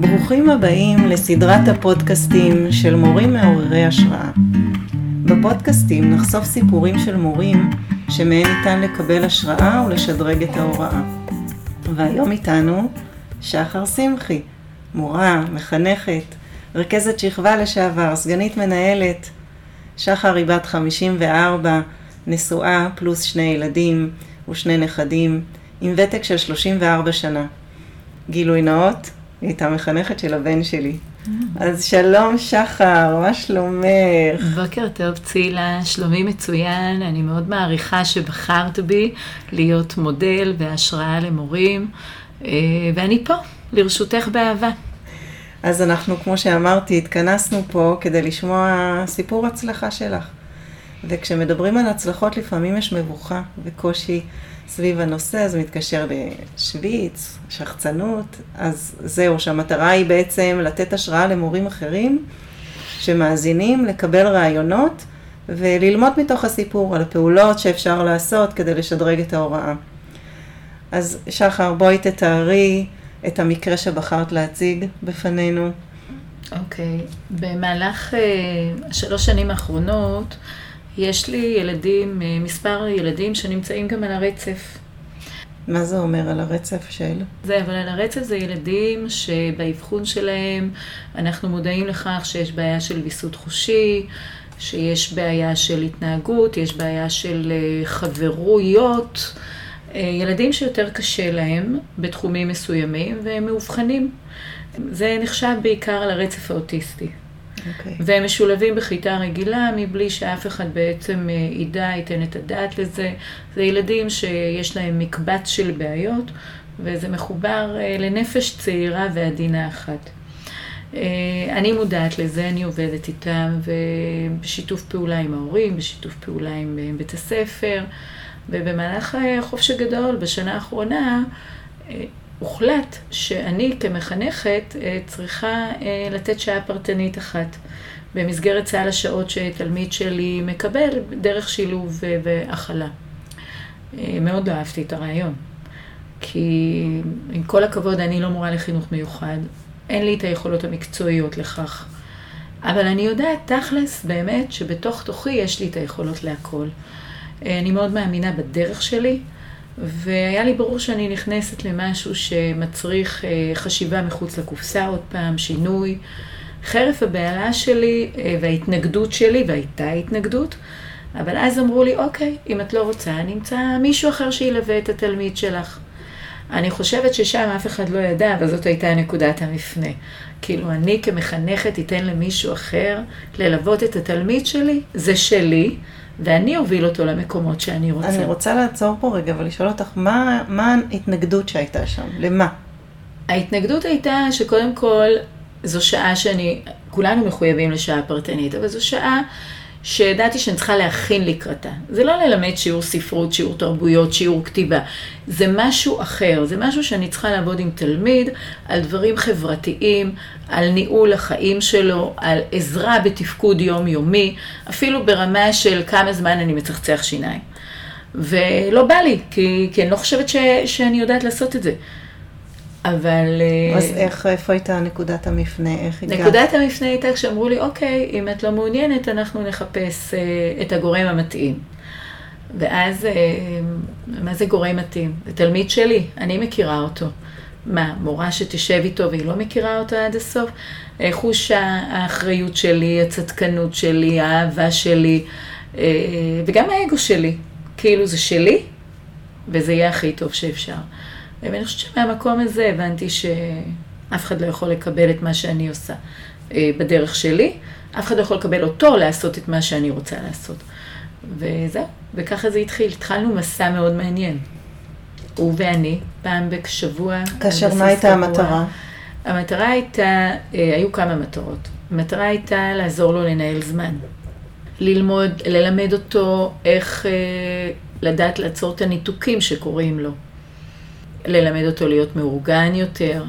ברוכים הבאים לסדרת הפודקאסטים של מורים מעוררי השראה. בפודקאסטים נחשוף סיפורים של מורים שמהם ניתן לקבל השראה ולשדרג את ההוראה. והיום איתנו שחר שמחי, מורה, מחנכת, רכזת שכבה לשעבר, סגנית מנהלת. שחר היא בת 54, נשואה פלוס שני ילדים ושני נכדים, עם ותק של 34 שנה. גילוי נאות, היא הייתה מחנכת של הבן שלי. אז שלום שחר, מה שלומך? בוקר טוב צילה, שלומי מצוין, אני מאוד מעריכה שבחרת בי להיות מודל והשראה למורים, אה, ואני פה, לרשותך באהבה. אז אנחנו, כמו שאמרתי, התכנסנו פה כדי לשמוע סיפור הצלחה שלך. וכשמדברים על הצלחות לפעמים יש מבוכה וקושי סביב הנושא, זה מתקשר לשוויץ, שחצנות, אז זהו, שהמטרה היא בעצם לתת השראה למורים אחרים שמאזינים, לקבל רעיונות וללמוד מתוך הסיפור על הפעולות שאפשר לעשות כדי לשדרג את ההוראה. אז שחר, בואי תתארי את המקרה שבחרת להציג בפנינו. אוקיי, okay. במהלך uh, השלוש שנים האחרונות, יש לי ילדים, אה, מספר ילדים שנמצאים גם על הרצף. מה זה אומר על הרצף של? זה, אבל על הרצף זה ילדים שבאבחון שלהם אנחנו מודעים לכך שיש בעיה של ויסות חושי, שיש בעיה של התנהגות, יש בעיה של אה, חברויות. אה, ילדים שיותר קשה להם בתחומים מסוימים והם מאובחנים. זה נחשב בעיקר על הרצף האוטיסטי. Okay. אוקיי. והם משולבים בכיתה רגילה מבלי שאף אחד בעצם אה, ידע, ייתן את הדעת לזה. זה ילדים שיש להם מקבץ של בעיות, וזה מחובר אה, לנפש צעירה ועדינה אחת. אה, אני מודעת לזה, אני עובדת איתם, ובשיתוף פעולה עם ההורים, בשיתוף פעולה עם בית הספר, ובמהלך החופש הגדול, בשנה האחרונה, הוחלט שאני כמחנכת אה, צריכה אה, לתת שעה פרטנית אחת במסגרת סל השעות שתלמיד שלי מקבל דרך שילוב אה, והכלה. מאוד לא אהבתי את הרעיון, כי עם כל הכבוד אני לא מורה לחינוך מיוחד, אין לי את היכולות המקצועיות לכך, אבל אני יודעת תכלס באמת שבתוך תוכי יש לי את היכולות להכל. אני מאוד מאמינה בדרך שלי. והיה לי ברור שאני נכנסת למשהו שמצריך אה, חשיבה מחוץ לקופסה עוד פעם, שינוי. חרף הבהלה שלי אה, וההתנגדות שלי, והייתה התנגדות, אבל אז אמרו לי, אוקיי, אם את לא רוצה, נמצא מישהו אחר שילווה את התלמיד שלך. אני חושבת ששם אף אחד לא ידע, אבל זאת הייתה נקודת המפנה. כאילו, אני כמחנכת אתן למישהו אחר ללוות את התלמיד שלי, זה שלי, ואני אוביל אותו למקומות שאני רוצה. אני רוצה לעצור פה רגע ולשאול אותך, מה, מה ההתנגדות שהייתה שם? למה? ההתנגדות הייתה שקודם כל, זו שעה שאני, כולנו מחויבים לשעה פרטנית, אבל זו שעה שידעתי שאני צריכה להכין לקראתה. זה לא ללמד שיעור ספרות, שיעור תרבויות, שיעור כתיבה. זה משהו אחר, זה משהו שאני צריכה לעבוד עם תלמיד על דברים חברתיים, על ניהול החיים שלו, על עזרה בתפקוד יומיומי, אפילו ברמה של כמה זמן אני מצחצח שיניים. ולא בא לי, כי, כי אני לא חושבת ש, שאני יודעת לעשות את זה. אבל... אז אה, איך, איפה הייתה נקודת המפנה? איך הגעת? נקודת המפנה הייתה כשאמרו לי, אוקיי, אם את לא מעוניינת, אנחנו נחפש אה, את הגורם המתאים. ואז, אה, מה זה גורם מתאים? זה תלמיד שלי, אני מכירה אותו. מה, מורה שתשב איתו והיא לא מכירה אותו עד הסוף? חוש האחריות שלי, הצדקנות שלי, האהבה שלי, וגם האגו שלי. כאילו זה שלי, וזה יהיה הכי טוב שאפשר. ואני חושבת שמהמקום הזה הבנתי שאף אחד לא יכול לקבל את מה שאני עושה אה, בדרך שלי, אף אחד לא יכול לקבל אותו לעשות את מה שאני רוצה לעשות. וזהו, וככה זה התחיל. התחלנו מסע מאוד מעניין. הוא ואני, פעם בשבוע. כאשר מה הייתה המטרה? המטרה הייתה, אה, היו כמה מטרות. המטרה הייתה לעזור לו לנהל זמן. ללמוד, ללמד אותו איך אה, לדעת לעצור את הניתוקים שקורים לו. ללמד אותו להיות מאורגן יותר,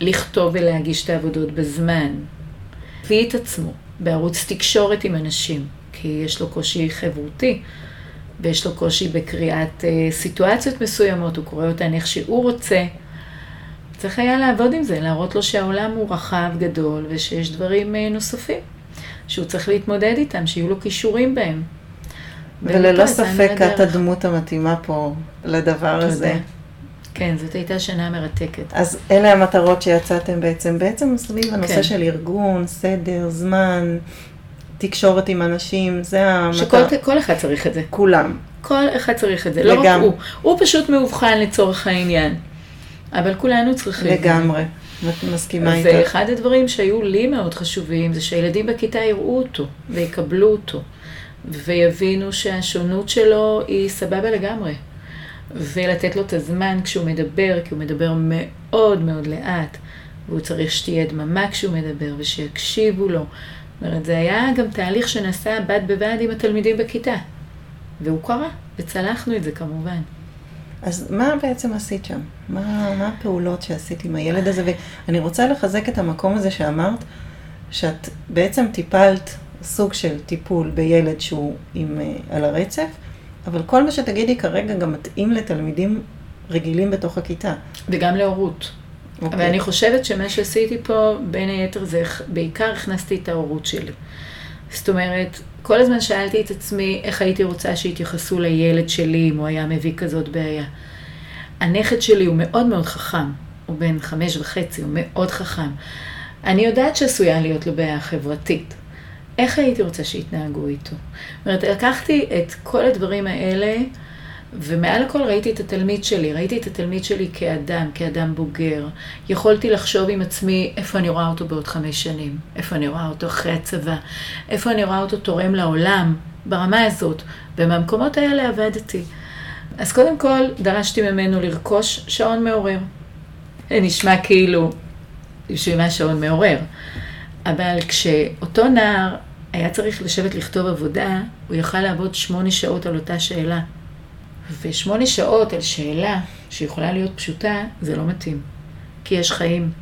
לכתוב ולהגיש את העבודות בזמן, הביא את עצמו בערוץ תקשורת עם אנשים, כי יש לו קושי חברותי, ויש לו קושי בקריאת אה, סיטואציות מסוימות, הוא קורא אותן איך שהוא רוצה. צריך היה לעבוד עם זה, להראות לו שהעולם הוא רחב, גדול, ושיש דברים אה, נוספים, שהוא צריך להתמודד איתם, שיהיו לו כישורים בהם. וללא ספק את הדמות המתאימה פה לדבר תודה. הזה. כן, זאת הייתה שנה מרתקת. אז אלה המטרות שיצאתם בעצם, בעצם סביב הנושא כן. של ארגון, סדר, זמן, תקשורת עם אנשים, זה שכל המטרה. כל אחד צריך את זה. כולם. כל אחד צריך את זה, לא רק לגמרי. הוא. הוא פשוט מאובחן לצורך העניין. אבל כולנו צריכים. לגמרי. מסכימה איתך. ואחד הדברים שהיו לי מאוד חשובים זה שהילדים בכיתה יראו אותו ויקבלו אותו ויבינו שהשונות שלו היא סבבה לגמרי. ולתת לו את הזמן כשהוא מדבר, כי הוא מדבר מאוד מאוד לאט, והוא צריך שתהיה דממה כשהוא מדבר ושיקשיבו לו. זאת אומרת, זה היה גם תהליך שנעשה בד בבד עם התלמידים בכיתה. והוא קרה, וצלחנו את זה כמובן. אז מה בעצם עשית שם? מה, מה הפעולות שעשית עם הילד הזה? ואני רוצה לחזק את המקום הזה שאמרת, שאת בעצם טיפלת סוג של טיפול בילד שהוא עם, אה, על הרצף, אבל כל מה שתגידי כרגע גם מתאים לתלמידים רגילים בתוך הכיתה. וגם להורות. אוקיי. אבל אני חושבת שמה שעשיתי פה, בין היתר, זה בעיקר הכנסתי את ההורות שלי. זאת אומרת, כל הזמן שאלתי את עצמי איך הייתי רוצה שיתייחסו לילד שלי אם הוא היה מביא כזאת בעיה. הנכד שלי הוא מאוד מאוד חכם, הוא בן חמש וחצי, הוא מאוד חכם. אני יודעת שעשויה להיות לו בעיה חברתית. איך הייתי רוצה שיתנהגו איתו? זאת אומרת, לקחתי את כל הדברים האלה, ומעל הכל ראיתי את התלמיד שלי, ראיתי את התלמיד שלי כאדם, כאדם בוגר. יכולתי לחשוב עם עצמי איפה אני רואה אותו בעוד חמש שנים, איפה אני רואה אותו אחרי הצבא, איפה אני רואה אותו תורם לעולם, ברמה הזאת, ומהמקומות האלה עבדתי. אז קודם כל, דרשתי ממנו לרכוש שעון מעורר. זה נשמע כאילו, בשביל מה שעון מעורר. אבל כשאותו נער היה צריך לשבת לכתוב עבודה, הוא יכל לעבוד שמונה שעות על אותה שאלה. ושמונה שעות על שאלה שיכולה להיות פשוטה, זה לא מתאים. כי יש חיים.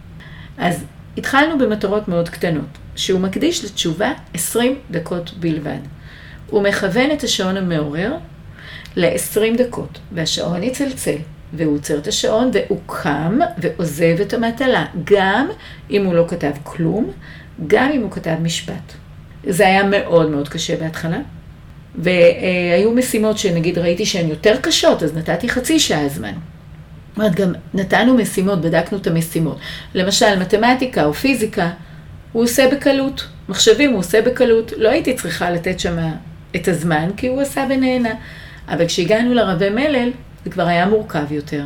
אז התחלנו במטרות מאוד קטנות, שהוא מקדיש לתשובה 20 דקות בלבד. הוא מכוון את השעון המעורר ל-20 דקות, והשעון יצלצל, והוא עוצר את השעון, והוא קם ועוזב את המטלה, גם אם הוא לא כתב כלום, גם אם הוא כתב משפט. זה היה מאוד מאוד קשה בהתחלה, והיו משימות שנגיד ראיתי שהן יותר קשות, אז נתתי חצי שעה זמן. אומרת, גם נתנו משימות, בדקנו את המשימות. למשל, מתמטיקה או פיזיקה, הוא עושה בקלות. מחשבים הוא עושה בקלות. לא הייתי צריכה לתת שם את הזמן, כי הוא עשה ונהנה. אבל כשהגענו לרבי מלל, זה כבר היה מורכב יותר.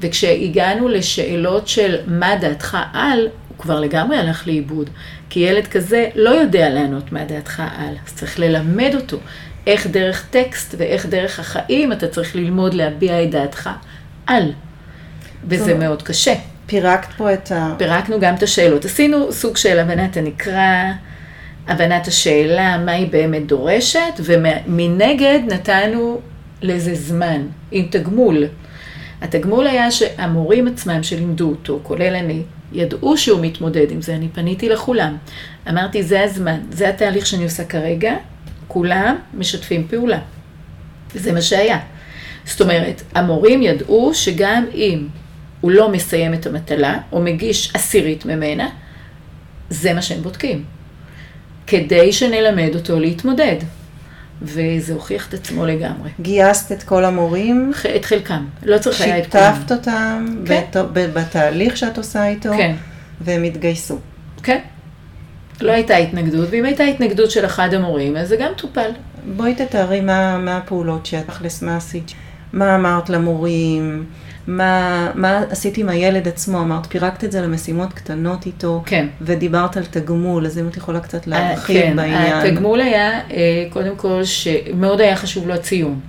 וכשהגענו לשאלות של מה דעתך על, הוא כבר לגמרי הלך לאיבוד. כי ילד כזה לא יודע לענות מה דעתך על, אז צריך ללמד אותו איך דרך טקסט ואיך דרך החיים אתה צריך ללמוד להביע את דעתך על. וזה טוב. מאוד קשה. פירקת פה את ה... פירקנו גם את השאלות. עשינו סוג של הבנת הנקרא, הבנת השאלה, מה היא באמת דורשת, ומנגד נתנו לזה זמן, עם תגמול. התגמול היה שהמורים עצמם שלימדו אותו, כולל אני, ידעו שהוא מתמודד עם זה, אני פניתי לכולם. אמרתי, זה הזמן, זה התהליך שאני עושה כרגע, כולם משתפים פעולה. זה מה שהיה. זאת אומרת, המורים ידעו שגם אם הוא לא מסיים את המטלה, או מגיש עשירית ממנה, זה מה שהם בודקים. כדי שנלמד אותו להתמודד. וזה הוכיח את עצמו לגמרי. גייסת את כל המורים, את חלקם. לא צריך היה את כולם. שיתפת אותם כן. בת- בתהליך שאת עושה איתו, כן, והם התגייסו. כן. לא הייתה התנגדות, ואם הייתה התנגדות של אחד המורים, אז זה גם טופל. בואי תתארי מה, מה הפעולות שאת תכלס, מה עשית, מה אמרת למורים, מה, מה עשית עם הילד עצמו, אמרת, פירקת את זה למשימות קטנות איתו, כן. ודיברת על תגמול, אז אם את יכולה קצת להרחיב כן, בעניין. התגמול היה, אה, קודם כל, שמאוד היה חשוב לו הציון.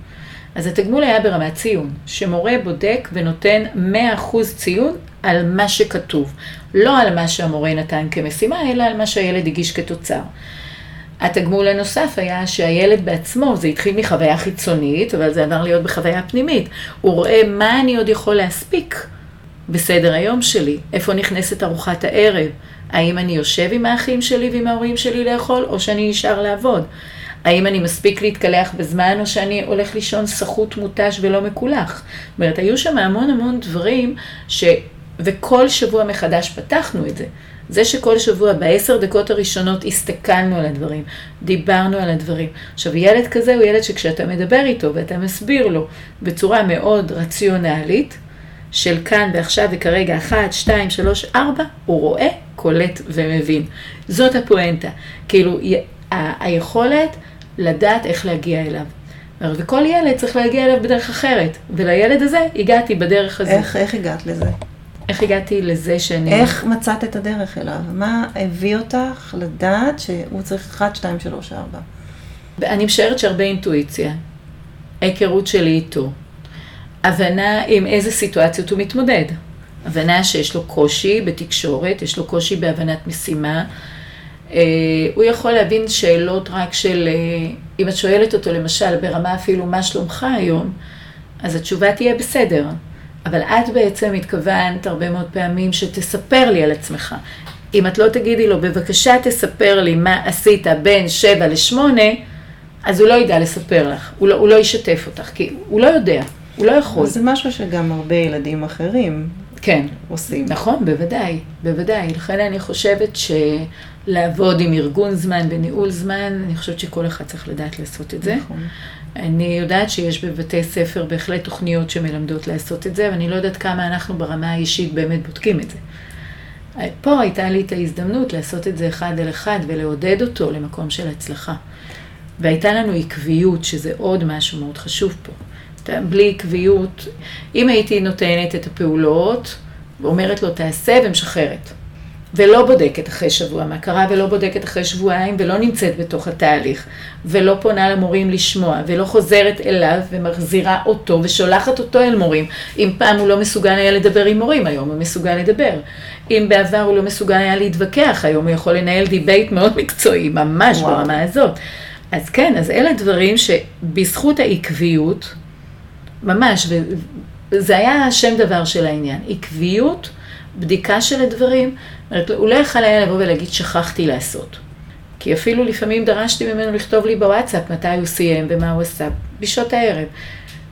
אז התגמול היה ברמת ציון, שמורה בודק ונותן 100% ציון על מה שכתוב. לא על מה שהמורה נתן כמשימה, אלא על מה שהילד הגיש כתוצר. התגמול הנוסף היה שהילד בעצמו, זה התחיל מחוויה חיצונית, אבל זה עבר להיות בחוויה פנימית. הוא רואה מה אני עוד יכול להספיק בסדר היום שלי, איפה נכנסת ארוחת הערב, האם אני יושב עם האחים שלי ועם ההורים שלי לאכול, או שאני נשאר לעבוד. האם אני מספיק להתקלח בזמן, או שאני הולך לישון סחוט מותש ולא מקולח. זאת אומרת, היו שם המון המון דברים וכל שבוע מחדש פתחנו את זה. זה שכל שבוע בעשר דקות הראשונות הסתכלנו על הדברים, דיברנו על הדברים. עכשיו, ילד כזה הוא ילד שכשאתה מדבר איתו ואתה מסביר לו בצורה מאוד רציונלית, של כאן ועכשיו וכרגע, אחת, שתיים, שלוש, ארבע, הוא רואה, קולט ומבין. זאת הפואנטה. כאילו, ה- היכולת לדעת איך להגיע אליו. וכל ילד צריך להגיע אליו בדרך אחרת, ולילד הזה הגעתי בדרך הזו. איך, איך הגעת לזה? איך הגעתי לזה שאני... איך מצאת את הדרך אליו? מה הביא אותך לדעת שהוא צריך 1, 2, 3, 4? אני משערת שהרבה אינטואיציה. ההיכרות שלי איתו. הבנה עם איזה סיטואציות הוא מתמודד. הבנה שיש לו קושי בתקשורת, יש לו קושי בהבנת משימה. אה, הוא יכול להבין שאלות רק של, אה, אם את שואלת אותו למשל ברמה אפילו מה שלומך היום, אז התשובה תהיה בסדר. אבל את בעצם התכוונת הרבה מאוד פעמים שתספר לי על עצמך. אם את לא תגידי לו, בבקשה תספר לי מה עשית בין שבע לשמונה, אז הוא לא ידע לספר לך, הוא לא, הוא לא ישתף אותך, כי הוא לא יודע, הוא לא יכול. זה משהו שגם הרבה ילדים אחרים כן. עושים. נכון, בוודאי, בוודאי. לכן אני חושבת שלעבוד עם ארגון זמן וניהול זמן, אני חושבת שכל אחד צריך לדעת לעשות את זה. נכון. אני יודעת שיש בבתי ספר בהחלט תוכניות שמלמדות לעשות את זה, ואני לא יודעת כמה אנחנו ברמה האישית באמת בודקים את זה. פה הייתה לי את ההזדמנות לעשות את זה אחד על אחד ולעודד אותו למקום של הצלחה. והייתה לנו עקביות, שזה עוד משהו מאוד חשוב פה. בלי עקביות, אם הייתי נותנת את הפעולות, ואומרת לו תעשה ומשחררת. ולא בודקת אחרי שבוע מה קרה, ולא בודקת אחרי שבועיים, ולא נמצאת בתוך התהליך, ולא פונה למורים לשמוע, ולא חוזרת אליו ומחזירה אותו, ושולחת אותו אל מורים. אם פעם הוא לא מסוגל היה לדבר עם מורים, היום הוא מסוגל לדבר. אם בעבר הוא לא מסוגל היה להתווכח, היום הוא יכול לנהל debate מאוד מקצועי, ממש וואו. ברמה הזאת. אז כן, אז אלה דברים שבזכות העקביות, ממש, וזה היה השם דבר של העניין, עקביות, בדיקה של הדברים, הוא לא יכל היה לבוא ולהגיד שכחתי לעשות. כי אפילו לפעמים דרשתי ממנו לכתוב לי בוואטסאפ מתי הוא סיים ומה הוא עשה, בשעות הערב.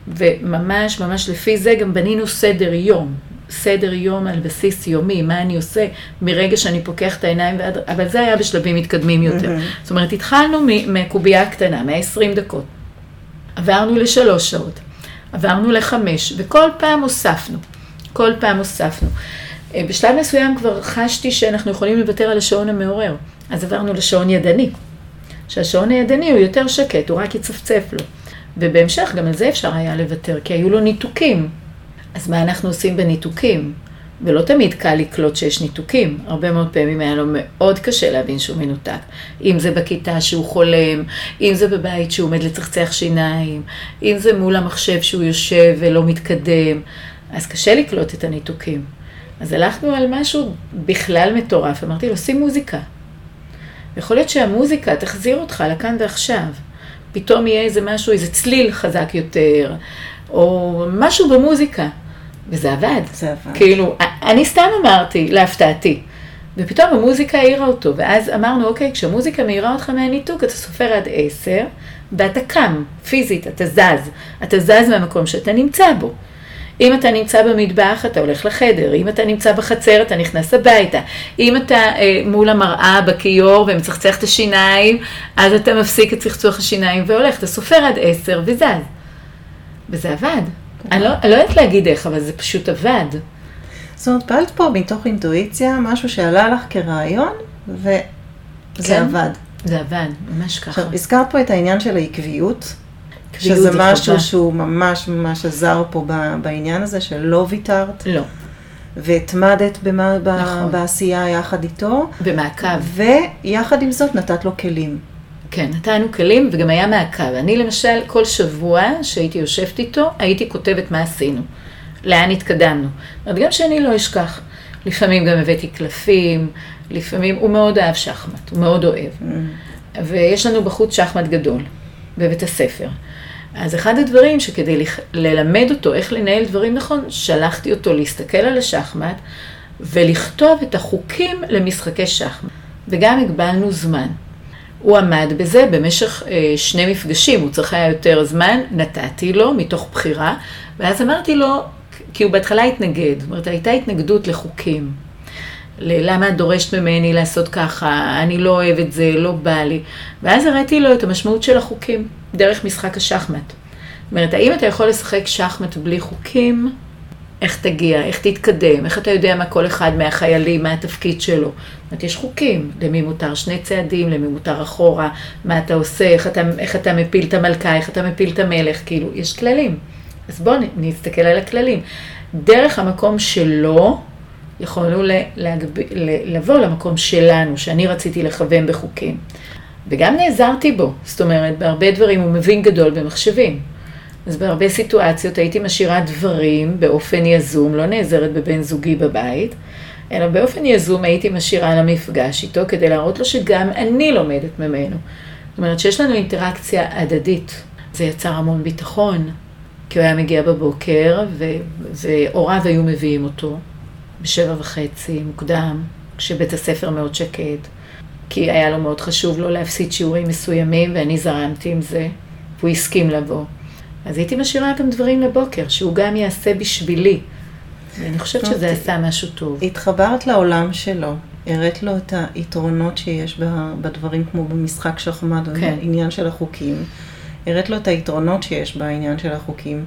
וממש ממש לפי זה גם בנינו סדר יום, סדר יום על בסיס יומי, מה אני עושה מרגע שאני פוקח את העיניים, ועד... אבל זה היה בשלבים מתקדמים יותר. Mm-hmm. זאת אומרת, התחלנו מהקובייה הקטנה, מה-20 דקות. עברנו לשלוש שעות, עברנו לחמש, וכל פעם הוספנו. כל פעם הוספנו. אה, בשלב מסוים כבר חשתי שאנחנו יכולים לוותר על השעון המעורר, אז עברנו לשעון ידני. שהשעון הידני הוא יותר שקט, הוא רק יצפצף לו. ובהמשך גם על זה אפשר היה לוותר, כי היו לו ניתוקים. אז מה אנחנו עושים בניתוקים? ולא תמיד קל לקלוט שיש ניתוקים. הרבה מאוד פעמים היה לו מאוד קשה להבין שהוא מנותק. אם זה בכיתה שהוא חולם, אם זה בבית שהוא עומד לצחצח שיניים, אם זה מול המחשב שהוא יושב ולא מתקדם, אז קשה לקלוט את הניתוקים. אז הלכנו על משהו בכלל מטורף, אמרתי לו, שים מוזיקה. יכול להיות שהמוזיקה תחזיר אותך לכאן ועכשיו. פתאום יהיה איזה משהו, איזה צליל חזק יותר, או משהו במוזיקה. וזה עבד. זה עבד. כאילו, אני סתם אמרתי, להפתעתי. ופתאום המוזיקה העירה אותו, ואז אמרנו, אוקיי, כשהמוזיקה מעירה אותך מהניתוק, אתה סופר עד עשר, ואתה קם, פיזית, אתה זז. אתה זז מהמקום שאתה נמצא בו. אם אתה נמצא במטבח, אתה הולך לחדר, אם אתה נמצא בחצר, אתה נכנס הביתה. אם אתה אה, מול המראה בכיור ומצחצח את השיניים, אז אתה מפסיק את צחצוח השיניים והולך, אתה סופר עד עשר וזז. וזה עבד. אני לא, אני לא יודעת להגיד איך, אבל זה פשוט עבד. זאת אומרת, פעלת פה מתוך אינטואיציה, משהו שעלה לך כרעיון, וזה כן, עבד. זה עבד, ממש ככה. עכשיו, הזכרת פה את העניין של העקביות. שזה משהו חובה. שהוא ממש ממש עזר פה בעניין הזה, שלא ויתרת. לא. והתמדת במה, נכון. בעשייה יחד איתו. במעקב. ויחד עם זאת נתת לו כלים. כן, נתנו כלים וגם היה מעקב. אני למשל, כל שבוע שהייתי יושבת איתו, הייתי כותבת מה עשינו, לאן התקדמנו. זאת גם שאני לא אשכח. לפעמים גם הבאתי קלפים, לפעמים, הוא מאוד אהב שחמט, הוא מאוד אוהב. Mm. ויש לנו בחוץ שחמט גדול, בבית הספר. אז אחד הדברים שכדי ללמד אותו איך לנהל דברים נכון, שלחתי אותו להסתכל על השחמט ולכתוב את החוקים למשחקי שחמט. וגם הגבלנו זמן. הוא עמד בזה במשך אה, שני מפגשים, הוא צריך היה יותר זמן, נתתי לו מתוך בחירה, ואז אמרתי לו, כי הוא בהתחלה התנגד, זאת אומרת, הייתה התנגדות לחוקים. למה את דורשת ממני לעשות ככה, אני לא אוהב את זה, לא בא לי. ואז הראיתי לו את המשמעות של החוקים, דרך משחק השחמט. זאת אומרת, האם אתה יכול לשחק שחמט בלי חוקים? איך תגיע, איך תתקדם, איך אתה יודע מה כל אחד מהחיילים, מה התפקיד שלו. זאת אומרת, יש חוקים, למי מותר שני צעדים, למי מותר אחורה, מה אתה עושה, איך אתה, איך אתה מפיל את המלכה, איך אתה מפיל את המלך, כאילו, יש כללים. אז בואו נסתכל על הכללים. דרך המקום שלו, יכולנו להגב... לבוא למקום שלנו, שאני רציתי לכוון בחוקים. וגם נעזרתי בו, זאת אומרת, בהרבה דברים הוא מבין גדול במחשבים. אז בהרבה סיטואציות הייתי משאירה דברים באופן יזום, לא נעזרת בבן זוגי בבית, אלא באופן יזום הייתי משאירה למפגש איתו כדי להראות לו שגם אני לומדת ממנו. זאת אומרת שיש לנו אינטראקציה הדדית. זה יצר המון ביטחון, כי הוא היה מגיע בבוקר והוריו היו מביאים אותו בשבע וחצי, מוקדם, כשבית הספר מאוד שקט, כי היה לו מאוד חשוב לא להפסיד שיעורים מסוימים ואני זרמתי עם זה, והוא הסכים לבוא. אז הייתי משאירה גם דברים לבוקר, שהוא גם יעשה בשבילי. ואני חושבת שזה עשה משהו טוב. התחברת לעולם שלו, הראת לו את היתרונות שיש בדברים כמו במשחק שחמט, כן. בעניין של החוקים. הראת לו את היתרונות שיש בעניין של החוקים.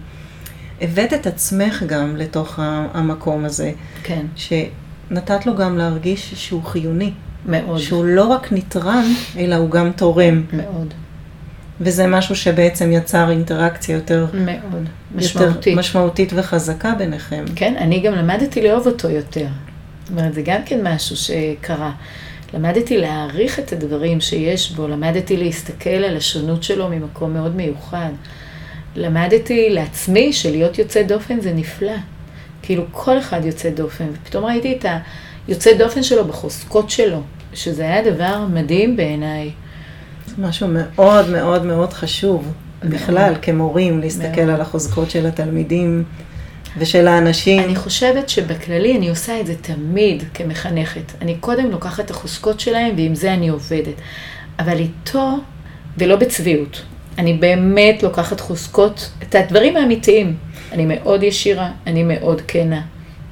הבאת את עצמך גם לתוך המקום הזה. כן. שנתת לו גם להרגיש שהוא חיוני. מאוד. שהוא לא רק נתרם, אלא הוא גם תורם. מאוד. וזה משהו שבעצם יצר אינטראקציה יותר... מאוד. משמעותית. יותר משמעותית וחזקה ביניכם. כן, אני גם למדתי לאהוב אותו יותר. זאת אומרת, זה גם כן משהו שקרה. למדתי להעריך את הדברים שיש בו, למדתי להסתכל על השונות שלו ממקום מאוד מיוחד. למדתי לעצמי שלהיות יוצא דופן זה נפלא. כאילו כל אחד יוצא דופן, ופתאום ראיתי את היוצא דופן שלו בחוזקות שלו, שזה היה דבר מדהים בעיניי. משהו מאוד מאוד מאוד חשוב, בכלל, כמורים, להסתכל מאוד. על החוזקות של התלמידים ושל האנשים. אני חושבת שבכללי אני עושה את זה תמיד כמחנכת. אני קודם לוקחת את החוזקות שלהם ועם זה אני עובדת. אבל איתו, ולא בצביעות, אני באמת לוקחת חוזקות, את הדברים האמיתיים. אני מאוד ישירה, אני מאוד כנה.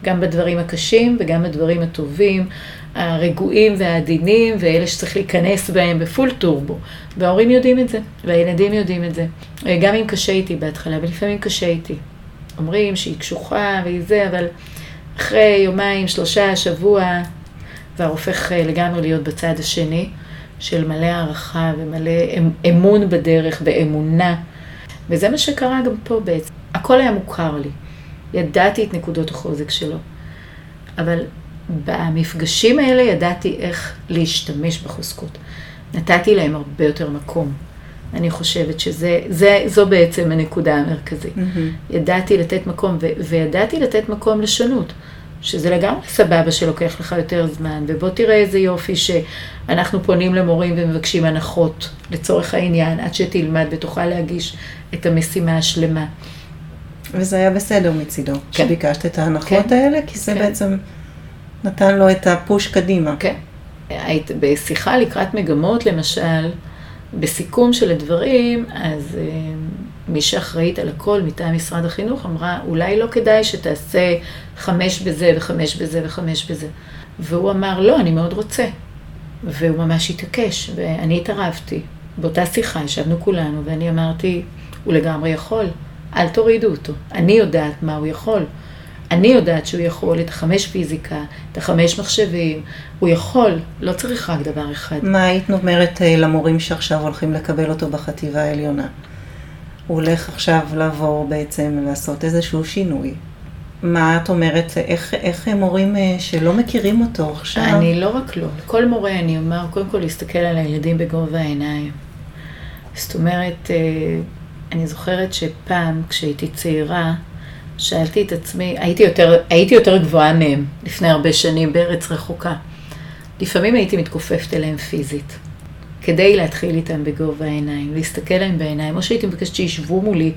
גם בדברים הקשים וגם בדברים הטובים. הרגועים והעדינים, ואלה שצריך להיכנס בהם בפול טורבו. וההורים יודעים את זה, והילדים יודעים את זה. גם אם קשה איתי בהתחלה, ולפעמים קשה איתי. אומרים שהיא קשוחה והיא זה, אבל אחרי יומיים, שלושה, שבוע, כבר הופך אה, לגמרי להיות בצד השני, של מלא הערכה ומלא אמ, אמון בדרך ואמונה. וזה מה שקרה גם פה בעצם. הכל היה מוכר לי. ידעתי את נקודות החוזק שלו. אבל במפגשים האלה ידעתי איך להשתמש בחוזקות. נתתי להם הרבה יותר מקום. אני חושבת שזו בעצם הנקודה המרכזית. Mm-hmm. ידעתי לתת מקום, ו, וידעתי לתת מקום לשונות, שזה לגמרי סבבה שלוקח לך יותר זמן, ובוא תראה איזה יופי שאנחנו פונים למורים ומבקשים הנחות, לצורך העניין, עד שתלמד ותוכל להגיש את המשימה השלמה. וזה היה בסדר מצידו, כן. שביקשת את ההנחות כן. האלה, כי זה כן. בעצם... נתן לו את הפוש קדימה. כן. היית בשיחה לקראת מגמות, למשל, בסיכום של הדברים, אז אה, מי שאחראית על הכל מטעם משרד החינוך אמרה, אולי לא כדאי שתעשה חמש בזה וחמש בזה וחמש בזה. והוא אמר, לא, אני מאוד רוצה. והוא ממש התעקש, ואני התערבתי. באותה שיחה ישבנו כולנו, ואני אמרתי, הוא לגמרי יכול, אל תורידו אותו. אני יודעת מה הוא יכול. אני יודעת שהוא יכול את החמש פיזיקה, את החמש מחשבים, הוא יכול, לא צריך רק דבר אחד. מה היית אומרת אה, למורים שעכשיו הולכים לקבל אותו בחטיבה העליונה? הוא הולך עכשיו לעבור בעצם, לעשות איזשהו שינוי. מה את אומרת, איך, איך מורים אה, שלא מכירים אותו עכשיו? אני לא רק לא, לכל מורה אני אומר, קודם כל להסתכל על הילדים בגובה העיניים. זאת אומרת, אה, אני זוכרת שפעם, כשהייתי צעירה, שאלתי את עצמי, הייתי יותר, הייתי יותר גבוהה מהם לפני הרבה שנים בארץ רחוקה. לפעמים הייתי מתכופפת אליהם פיזית, כדי להתחיל איתם בגובה העיניים, להסתכל להם בעיניים, או שהייתי מבקשת שישבו מולי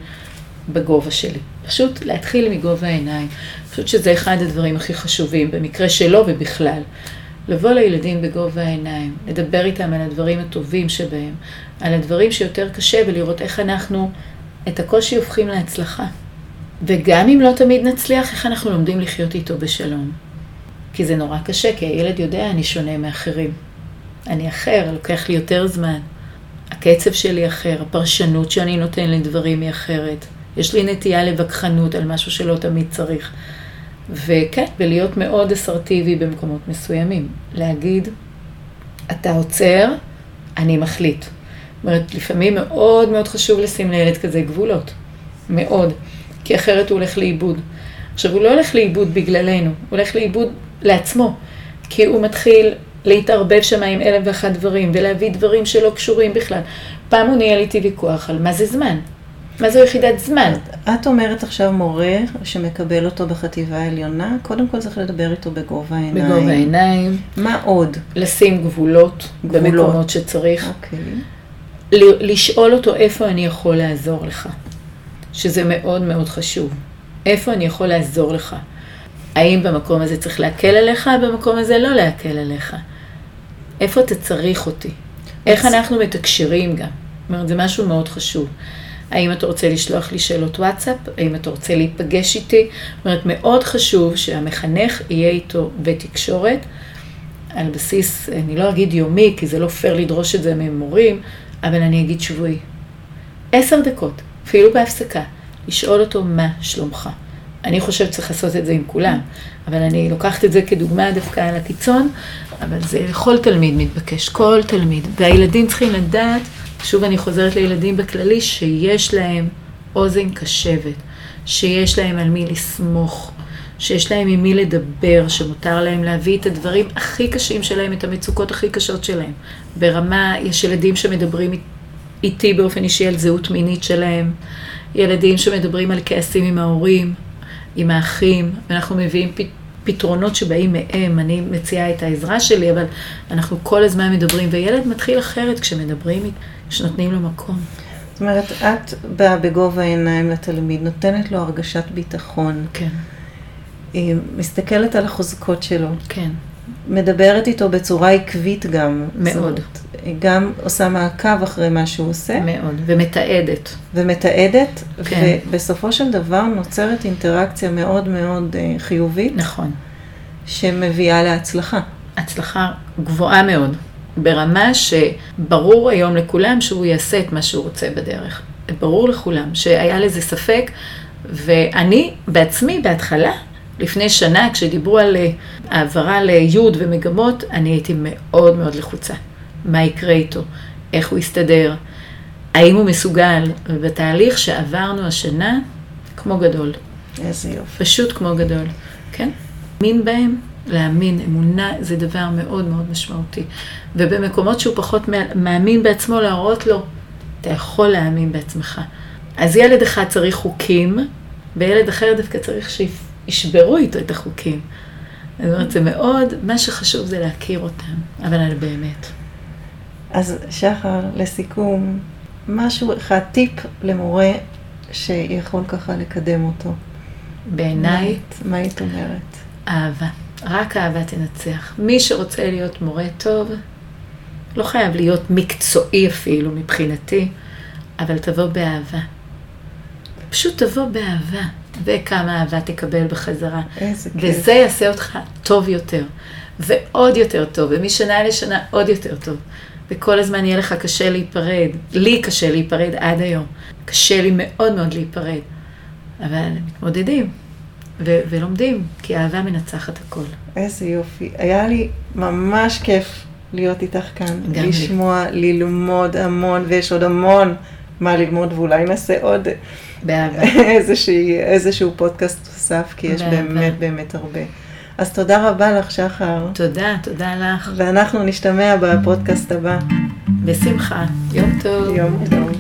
בגובה שלי. פשוט להתחיל מגובה העיניים. אני חושבת שזה אחד הדברים הכי חשובים, במקרה שלו ובכלל. לבוא לילדים בגובה העיניים, לדבר איתם על הדברים הטובים שבהם, על הדברים שיותר קשה ולראות איך אנחנו את הקושי הופכים להצלחה. וגם אם לא תמיד נצליח, איך אנחנו לומדים לחיות איתו בשלום? כי זה נורא קשה, כי הילד יודע, אני שונה מאחרים. אני אחר, לוקח לי יותר זמן. הקצב שלי אחר, הפרשנות שאני נותן לדברים היא אחרת. יש לי נטייה לווכחנות על משהו שלא תמיד צריך. וכן, ולהיות מאוד אסרטיבי במקומות מסוימים. להגיד, אתה עוצר, אני מחליט. זאת אומרת, לפעמים מאוד מאוד חשוב לשים לילד כזה גבולות. מאוד. כי אחרת הוא הולך לאיבוד. עכשיו, הוא לא הולך לאיבוד בגללנו, הוא הולך לאיבוד לעצמו. כי הוא מתחיל להתערבב שם עם אלף ואחת דברים, ולהביא דברים שלא קשורים בכלל. פעם הוא ניהל איתי ויכוח על מה זה זמן. מה זו יחידת זמן? את אומרת עכשיו מורה שמקבל אותו בחטיבה העליונה, קודם כל צריך לדבר איתו בגובה העיניים. בגובה העיניים. מה עוד? לשים גבולות, גבולות. במקומות שצריך. אוקיי. לשאול אותו איפה אני יכול לעזור לך, שזה מאוד מאוד חשוב. איפה אני יכול לעזור לך? האם במקום הזה צריך להקל עליך, במקום הזה לא להקל עליך? איפה אתה צריך אותי? איך אנחנו מתקשרים גם? זאת אומרת, זה משהו מאוד חשוב. האם אתה רוצה לשלוח לי שאלות וואטסאפ? האם אתה רוצה להיפגש איתי? זאת אומרת, מאוד חשוב שהמחנך יהיה איתו בתקשורת, על בסיס, אני לא אגיד יומי, כי זה לא פייר לדרוש את זה ממורים, אבל אני אגיד שבועי. עשר דקות, אפילו בהפסקה, לשאול אותו מה שלומך. אני חושבת שצריך לעשות את זה עם כולם, אבל אני לוקחת את זה כדוגמה דווקא על הקיצון, אבל זה לכל תלמיד מתבקש, כל תלמיד. והילדים צריכים לדעת, שוב אני חוזרת לילדים בכללי, שיש להם אוזן קשבת, שיש להם על מי לסמוך, שיש להם עם מי לדבר, שמותר להם להביא את הדברים הכי קשים שלהם, את המצוקות הכי קשות שלהם. ברמה, יש ילדים שמדברים איתי באופן אישי על זהות מינית שלהם, ילדים שמדברים על כעסים עם ההורים, עם האחים, ואנחנו מביאים פתרונות שבאים מהם, אני מציעה את העזרה שלי, אבל אנחנו כל הזמן מדברים, וילד מתחיל אחרת כשמדברים, כשנותנים לו מקום. זאת אומרת, את באה בגובה העיניים לתלמיד, נותנת לו הרגשת ביטחון. כן. היא מסתכלת על החוזקות שלו. כן. מדברת איתו בצורה עקבית גם. מאוד. זאת, גם עושה מעקב אחרי מה שהוא עושה. מאוד, ומתעדת. ומתעדת, כן. ובסופו של דבר נוצרת אינטראקציה מאוד מאוד אה, חיובית. נכון. שמביאה להצלחה. הצלחה גבוהה מאוד, ברמה שברור היום לכולם שהוא יעשה את מה שהוא רוצה בדרך. ברור לכולם שהיה לזה ספק, ואני בעצמי בהתחלה לפני שנה, כשדיברו על אה, העברה ליוד ומגמות, אני הייתי מאוד מאוד לחוצה. מה יקרה איתו? איך הוא יסתדר? האם הוא מסוגל? ובתהליך שעברנו השנה, כמו גדול. איזה יופי. פשוט כמו גדול, כן? להאמין בהם, להאמין, אמונה זה דבר מאוד מאוד משמעותי. ובמקומות שהוא פחות מאמין בעצמו, להראות לו, אתה יכול להאמין בעצמך. אז ילד אחד צריך חוקים, וילד אחר דווקא צריך שיפ... ישברו איתו את החוקים. זאת אומרת, זה מאוד, מה שחשוב זה להכיר אותם, אבל על באמת. אז שחר, לסיכום, משהו אחד, טיפ למורה שיכול ככה לקדם אותו. בעיניי... מה היית אומרת? אהבה. רק אהבה תנצח. מי שרוצה להיות מורה טוב, לא חייב להיות מקצועי אפילו מבחינתי, אבל תבוא באהבה. פשוט תבוא באהבה. וכמה אהבה תקבל בחזרה. איזה כיף. וזה יעשה אותך טוב יותר, ועוד יותר טוב, ומשנה לשנה עוד יותר טוב. וכל הזמן יהיה לך קשה להיפרד. לי קשה להיפרד עד היום. קשה לי מאוד מאוד להיפרד. אבל מתמודדים ו- ולומדים, כי אהבה מנצחת הכל. איזה יופי. היה לי ממש כיף להיות איתך כאן. גם לי. לשמוע, ללמוד המון, ויש עוד המון מה ללמוד, ואולי נעשה עוד באהבה. איזושהי, איזשהו פודקאסט נוסף, כי יש באהבה. באמת באמת הרבה. אז תודה רבה לך, שחר. תודה, תודה לך. ואנחנו נשתמע בפודקאסט הבא. בשמחה. יום טוב. יום טוב.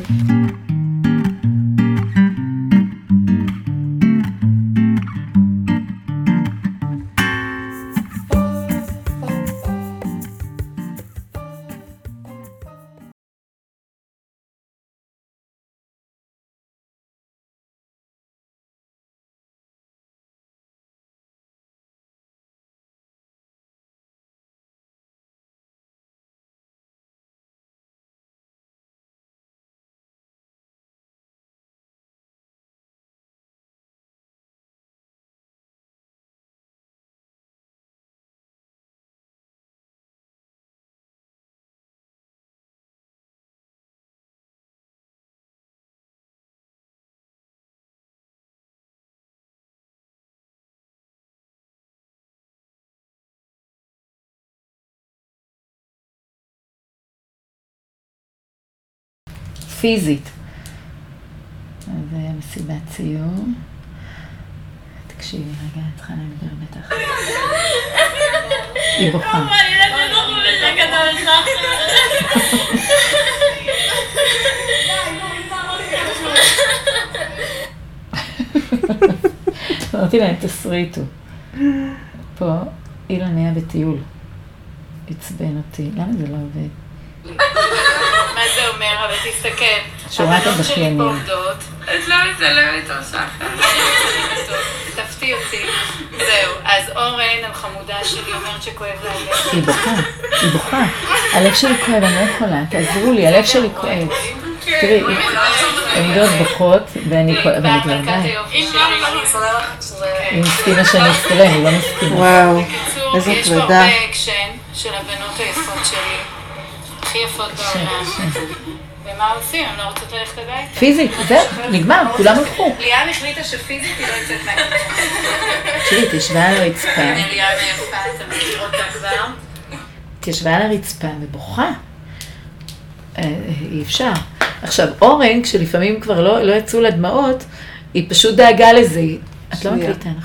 פיזית. אז זה היה מסיבת סיום. תקשיבי רגע, אני צריכה להגביר בטח. היא בוכה. אמרתי להם, תסריטו. פה אילן היה בטיול. עצבן אותי. למה זה לא עובד? אומר? אבל תסתכל. שורת הבנות שלי הבכיינים. פה עומדות. את לא מצלמת עכשיו. תפתיע אותי. זהו. אז אורן, החמודה שלי, אומרת שכואב לה הלב. היא בוכה, היא בוכה. הלב שלי כואב, אני לא יכולה, תעזרו לי, הלב שלי כואב. תראי, הן עומדות בוכות, ואני כואב, ואני כבר בהעמקת די. היופי שלי. היא מסכימה שאני אסתרם, היא לא מסכימה. וואו, בקיצור, איזה יש פה פרידה. הרבה אקשן של הבנות היפות שלי. הכי יפות בעולם. ומה עושים? הן לא רוצות ללכת הביתה. פיזית, זהו, נגמר, כולם הלכו. ליאן החליטה שפיזית היא לא יוצאת מהכנסת. תראי, התיישבה על הרצפה, ליאן היפה, אתה מכיר אותה כבר? התיישבה על הרצפה ובוכה. אה, אי אפשר. עכשיו, אורן, כשלפעמים כבר לא לא יצאו לה דמעות, היא פשוט דאגה לזה. את לא. מקליטה, נכון?